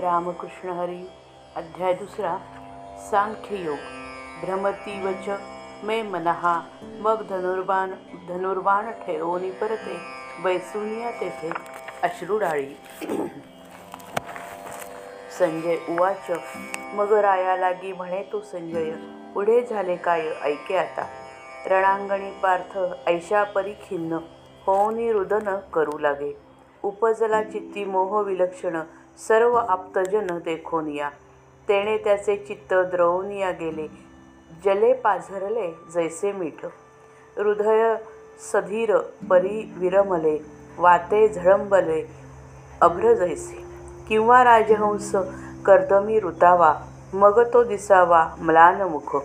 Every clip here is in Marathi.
रामकृष्ण हरी अध्याय दुसरा सांख्ययोग भ्रमती वच मे मनहा मग धनुर्बाण धनुर्बाण ठेवोनी परते वैसुनिया तेथे अश्रुडाळी. संजय उवाच मग राया लागी म्हणे तो संजय पुढे झाले काय? ऐके आता. रणांगणी पार्थ ऐशा परी खिन्न होऊनी रुदन करू लागे. उपजला चित्ती मोह विलक्षण सर्व आप्तजन देखोनिया तेणे त्याचे चित्त द्रवनिया गेले. जले पाझरले जैसे मीठ. हृदय सधीर परी विरमले. वाते झळंबले अभ्र जैसे. किंवा राजहंस कर्दमी ऋतावा मग तो दिसावा म्लानमुख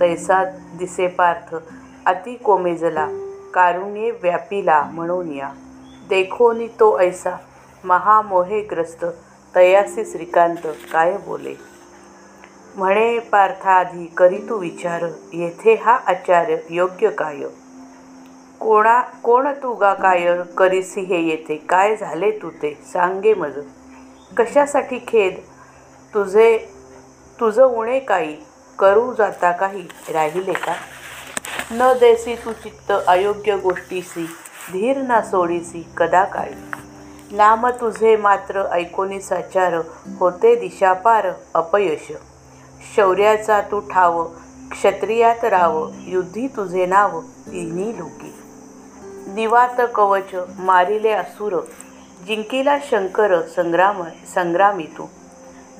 तैसा दिसे पार्थ अति कोमेजला. कारुण्ये व्यापिला म्हणून या. देखोनी तो ऐसा. महामोहेग्रस्त तयासी श्रीकांत काय बोले? म्हणे पार्थाधी करी तू विचार येथे हा आचार्य योग्य काय? कोणा कोण तू गा काय? करीसी हे येथे काय झाले तू ते? सांगे मज. कशासाठी खेद? तुझे तुझं उणे काही? करू जाता काही? राहिले का? न देसी तू चित्त अयोग्य गोष्टीसी धीर ना सोडीसी कदा काळी नाम तुझे मात्र ऐकोनी साचार होते दिशापार अपयश. शौर्याचा तू ठाव क्षत्रियात राव युद्धी तुझे नाव तिन्ही लोकी. निवात कवच मारिले असुर जिंकिला शंकर संग्राम संग्रामी तू.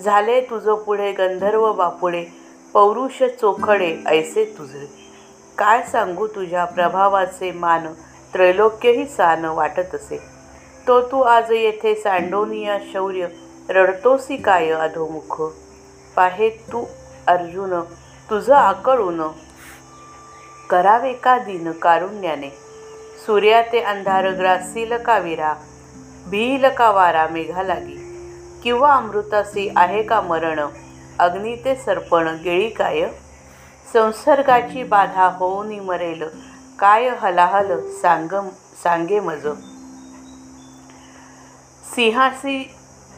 झाले तुझं पुढे गंधर्व बापुडे पौरुष चोखडे ऐसे तुझे. काय सांगू तुझ्या प्रभावाचे मान त्रैलोक्यही सान वाटत असे. तो तू आज येथे सांडोनिया शौर्य रडतोसी काय अधोमुख? पाहे तू अर्जुन तुझं आकळून. करावे का दिन कारुण्याने? सूर्या ते अंधार ग्रासील का विरा? भील का वारा मेघा लागी किंवा अमृतासी आहे का मरण? अग्नी ते सर्पण गिळी काय? संसर्गाची बाधा होऊनी मरेल. काय हलाहल सांग सांगे मज? सिंहासी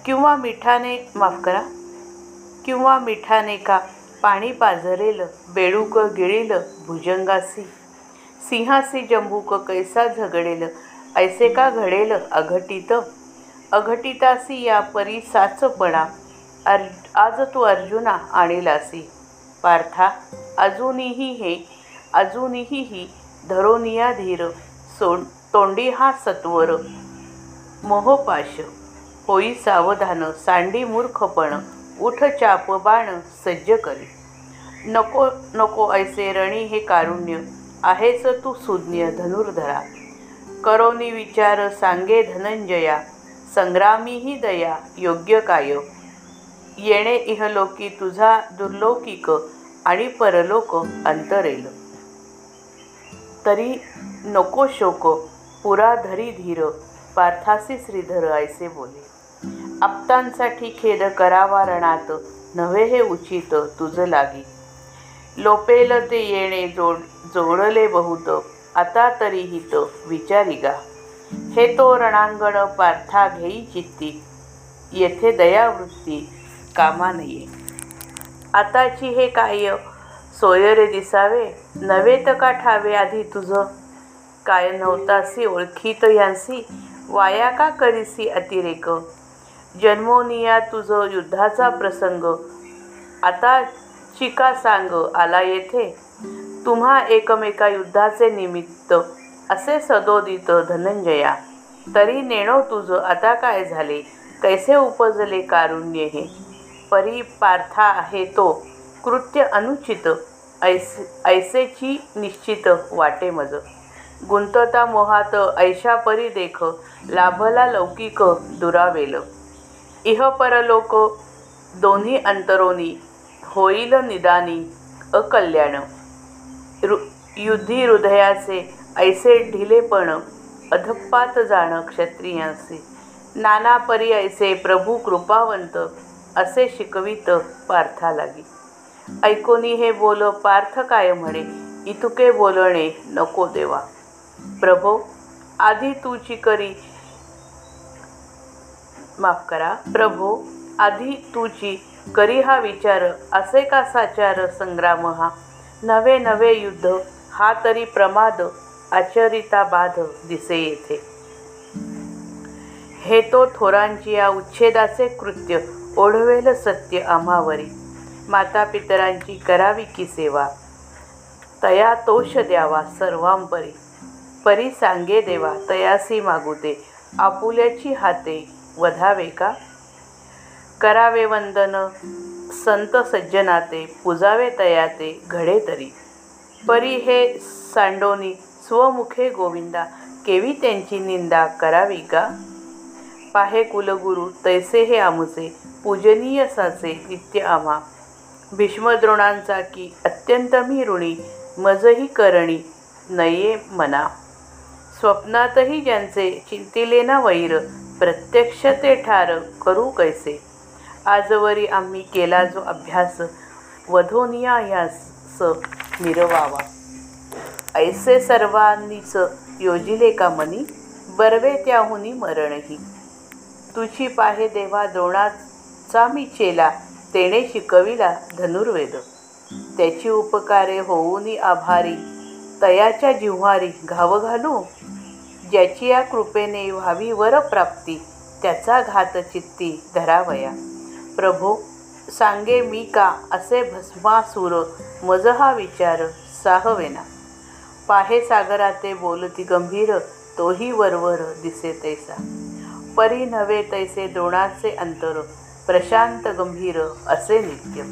किंवा मिठाने माफ करा. किंवा मिठाने का पाणी पाझरेल बेडूक गिळील भुजंगासी. सिंहासी जंबूक कैसा झगडेल ऐसे का घडेल अघटित. अघटितासी या परी साचपणा. अर् आज तू अर्जुना आणिलासी. पार्था अजूनही हे अजूनही ही धरोनिया धीर सोड तोंडी हा सत्वर. मोहपाश होई सावधान सांडी मूर्खपण उठ चाप बाण सज्ज करी. नको नको ऐसे रणी हे कारुण्य आहेस तू सुज्ञ धनुर्धरा. करोनी विचार सांगे धनंजया संग्रामी ही दया योग्य काय. येणे इहलोकी तुझा दुर्लौकिक आणि परलोक अंतरेल. तरी नको शोक पुरा धरी धीर पार्थासी श्रीधर ऐसे बोले आप्तांसाठी खेद करावा रणात नव्हे हे उचित तुझ लागी. लोपेल ते येणे जोड जोडले बहुत आता तरी हित विचारी गा. हे तो रणांगण पार्था घेई चित्ती येथे दयावृत्ती कामा नये आताची हे काय सोयरे दिसावे नव्हे तर का ठावे आधी तुझं? काय नव्हतासी ओळखीत यांसी वाया का करीसी अतिरेक? जन्मोनिया तुझं युद्धाचा प्रसंग. आता चिका सांग आला येथे? तुम्हा एकमेका युद्धाचे निमित्त. असे सदोदित धनंजया. तरी नेणो तुझं आता काय झाले? कैसे उपजले कारुण्य हे? परी पार्था आहे तो कृत्य अनुचित. ऐस ऐसेची निश्चित वाटे मज. गुंतता मोहात ऐशा परी देख लाभला लौकिक दुरावेल. इह परलोक दोन्ही अंतरोनी होईल निदानी अकल्याण. रु युद्धी हृदयाचे ऐसे ढिलेपण अधप्पात जाण क्षत्रियांचे. नाना परी ऐसे प्रभू कृपावंत असे शिकवित पार्था लागी. ऐकोनी हे बोल पार्थ काय म्हणे इतुके बोलणे नको देवा. प्रभो आधी तुझी करी. माफ करा. प्रभो आधी तुझी करी हा विचार असे का साचार संग्राम हा नवे नवे युद्ध हा तरी प्रमाद आचरिता बाध दिसे येथे. हे तो थोरांची या उच्छेदाचे कृत्य ओढवेल सत्य आम्हावरी. माता पितरांची करावी की सेवा? तया तोष द्यावा सर्वांपरी. परी सांगे देवा तयासी मागू दे. आपुल्याची हाते वधावे का? करावे वंदन संत सज्जनाते पुजावे तयाते घडे तरी. परी हे सांडोनी स्वमुखे गोविंदा केवी त्यांची निंदा करावी का? पाहे कुलगुरू तैसे हे आमुचे पूजनीय साचे नित्य आम्हा भीष्मद्रोणांचा की अत्यंत मी ऋणी मजही करणी नये मना. स्वप्नातही ज्यांचे चिंतिले ना वैर प्रत्यक्ष ते ठार करू कैसे? आजवरी आम्ही केला जो अभ्यास वधोनिया ह्यास मिरवावा. ऐसे सर्वांनीच योजिले का मनी बर्वे त्याहुनी मरणही. तुझी पाहे देवा द्रोणाचा मी चेला तेणे शिकविला धनुर्वेद. त्याची उपकारे होऊनी आभारी तयाच्या जिव्हारी घाव घालू? ज्याची या कृपेने व्हावी वरप्राप्ती त्याचा घात चित्ती धरावया. प्रभो सांगे मी का असे भस्मासुर मज हा विचार साहवेना. पाहे सागराते बोलती गंभीर तोही वरवर दिसे तैसा परी नव्हे तैसे द्रोणाचे अंतर प्रशांत गंभीर असे नित्य.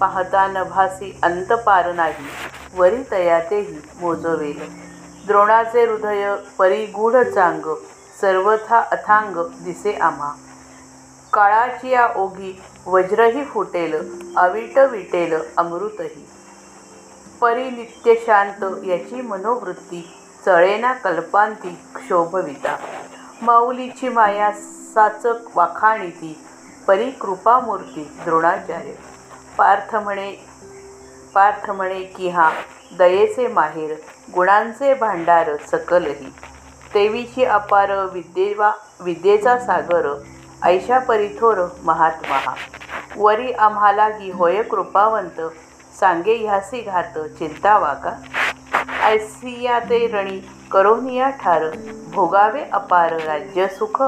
पाहता नभासी अंतपार नाही वरी तयातेही मोजवेल. द्रोणाचे हृदय परिगूढ चांग सर्वथा अथांग दिसे आम्हा. काळाची या ओघी वज्रही फुटेल अविट विटेल अमृतही. परी नित्य शांत याची मनोवृत्ती चळेना कल्पांती क्षोभविता. माऊलीची माया साचक वाखाणीती परी कृपामूर्ती द्रोणाचार्य. पार्थ म्हणे पार्थ म्हणे की हा दयेचे माहेर गुणांचे भांडार सकलही. देवीची अपार विद्येवा विद्येचा सागर ऐशा परिथोर महात्मा हा. वरी आम्हाला गी होय कृपावंत सांगे ह्यासी घात चिंता वाका ऐसिया ते रणी करोनिया ठार भोगावे अपार राज्य सुख.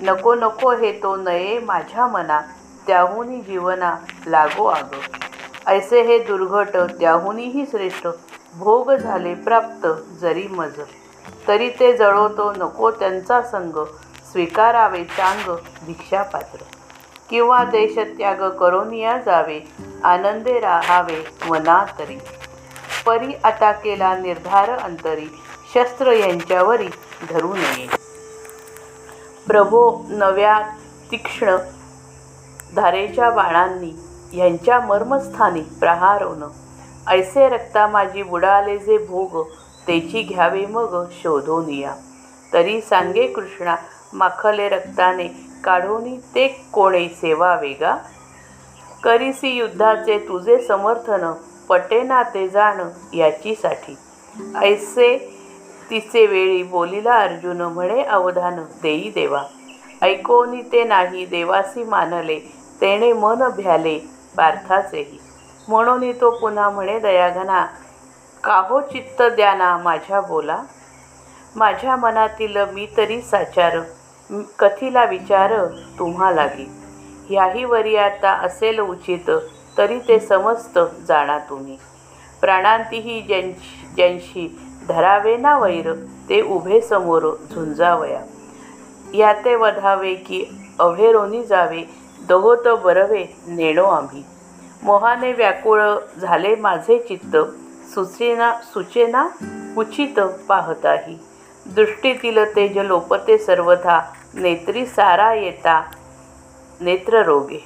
नको नको हे तो नये माझ्या मना त्याहुनी जीवना लागो आग. ऐसे हे दुर्घट त्याहूनही श्रेष्ठ भोग झाले प्राप्त जरी मज. तरी ते जळवतो नको त्यांचा संग स्वीकारावे चांग भिक्षापात्र. किंवा देशत्याग करोनिया जावे आनंदे राहावे मना तरी. परी आता केला निर्धार अंतरी शस्त्र यांच्यावरी धरू नये. प्रभो नव्या तीक्ष्ण धारेच्या बाणांनी ह्यांच्या मर्मस्थानी प्रहारवण ऐसे रक्ता माझी बुडाले जे भोग तेची घ्यावे मग शोधून या. तरी सांगे कृष्णा माखले रक्ताने काढोनी ते कोणे सेवा वेगा? करीसी युद्धाचे तुझे समर्थन पटेना ते जाण याचीसाठी. ऐसे तिचे वेळी बोलिला अर्जुन म्हणे अवधान देई देवा. ऐकोनी ते नाही देवासी मानले तेणे मन भ्याले पार्थाचेही. म्हणून तो पुन्हा म्हणे दयाघना काहो चित्त द्याना माझ्या बोला? माझ्या मनातील मी तरी साचार कथीला विचार तुम्हा लागी. ह्याही वरी आता असेल उचित तरी ते समस्त जाणा तुम्ही. प्राणांतीही ज्यांशी ज्यांशी धरावे ना वैर ते उभे समोर झुंजावया. या ते वधावे की अभेरोनी जावे दहोत बरवे नेणो आम्ही. मोहाने व्याकुळ झाले माझे चित्त. सुचेना सुचेना उचित पाहताही दृष्टीतील तेज लोपते सर्वथा. नेत्री सारा येता नेत्ररोगे.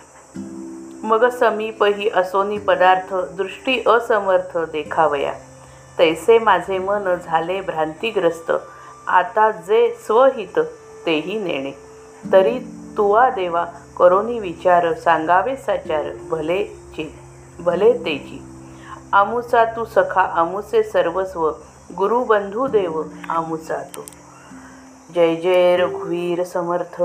मग समीपही असोनी पदार्थ दृष्टी असमर्थ देखावया. तैसे माझे मन झाले भ्रांतिग्रस्त. आता जे स्वहित तेही नेणे. तरी तुवा देवा करोनी विचार सांगावे साचार भले चे भले तेची. आमुचा तू सखा आमुचे सर्वस्व गुरुबंधू देव आमुचा तू. जय जय रघुवीर समर्थ.